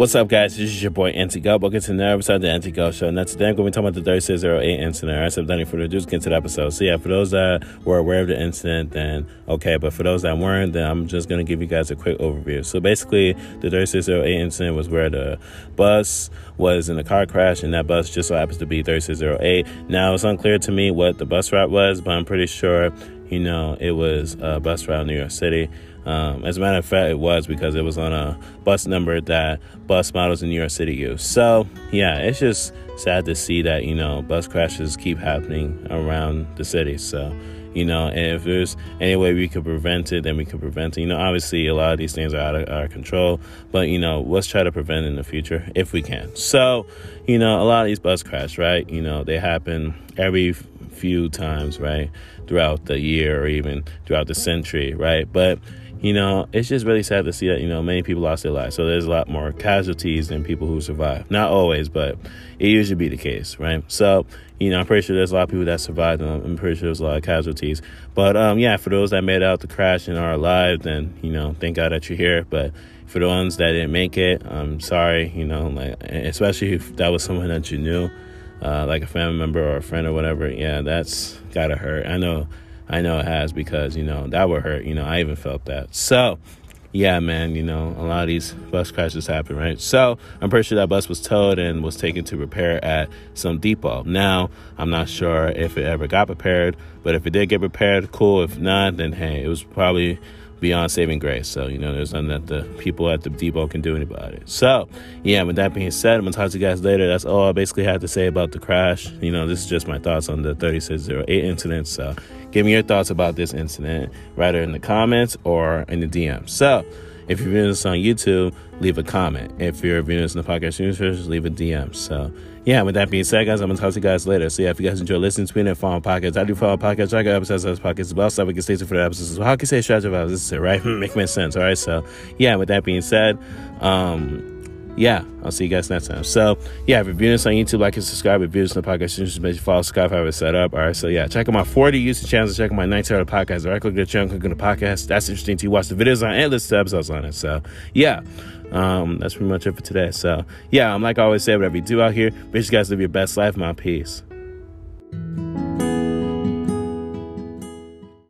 What's up, guys? This is your boy Antigo. Welcome to another episode of the Antigo Show. Now, today I'm going to be talking about the 3608 incident. All right, so without any further ado, get to the episode. So, yeah, for those that were aware of the incident, then okay. But for those that weren't, then I'm just going to give you guys a quick overview. So, basically, the 3608 incident was where the bus was in a car crash, and that bus just so happens to be 3608. Now, it's unclear to me what the bus route was, but I'm pretty sure, you know, it was a bus route in New York City. Um, as a matter of fact, it was because it was on a bus number that bus models in New York City use. So, yeah, it's just sad to see that, you know, bus crashes keep happening around the city. So, you know, and if there's any way we could prevent it, then we could prevent it. You know, obviously, a lot of these things are out of our control, but, you know, let's try to prevent in the future if we can. So, you know, a lot of these bus crashes, right? You know, they happen every few times, right? Throughout the year or even throughout the century, right? But, you know, it's just really sad to see that, you know, many people lost their lives. So there's a lot more casualties than people who survive. Not always, but it usually be the case, right? So, you know, I'm pretty sure there's a lot of people that survived. And I'm pretty sure there's a lot of casualties. But um, yeah, for those that made out the crash and are alive, then, you know, thank God that you're here. But for the ones that didn't make it, I'm sorry, you know, like, especially if that was someone that you knew, uh, like a family member or a friend or whatever. Yeah, that's gotta hurt. I know I know it has because, you know, that would hurt. You know, I even felt that. So, yeah, man, you know, a lot of these bus crashes happen, right? So I'm pretty sure that bus was towed and was taken to repair at some depot. Now, I'm not sure if it ever got repaired, but if it did get repaired, cool. If not, then hey, it was probably beyond saving grace. So, you know, there's nothing that the people at the depot can do about it. So, yeah, with that being said, I'm going to talk to you guys later. That's all I basically had to say about the crash. You know, this is just my thoughts on the 3608 incident. So, give me your thoughts about this incident, either in the comments or in the DM. So, if you're viewing this on YouTube, leave a comment. If you're viewing this in the podcast universe, leave a DM. So, yeah, with that being said, guys, I'm going to talk to you guys later. So, yeah, if you guys enjoy listening to me and follow podcasts, I do follow podcasts. I got episodes of podcasts as well. So, we can stay tuned for the episodes. How can you say strategy vibes? This is right? Make sense. All right. So, yeah, with that being said, um, yeah, I'll see you guys next time. So, yeah, if you're viewing this on YouTube, like and subscribe. If you're viewing this on the podcast, just make sure follow, subscribe, have it set up. All right, so yeah, check out my 40 YouTube channels, check out my 19 other podcasts. All right, click the channel, click on the podcast. That's interesting to you. Watch the videos on and listen to episodes on it. So, yeah, um, that's pretty much it for today. So, yeah, I'm like I always say, whatever you do out here, sure you guys live your best life. My peace.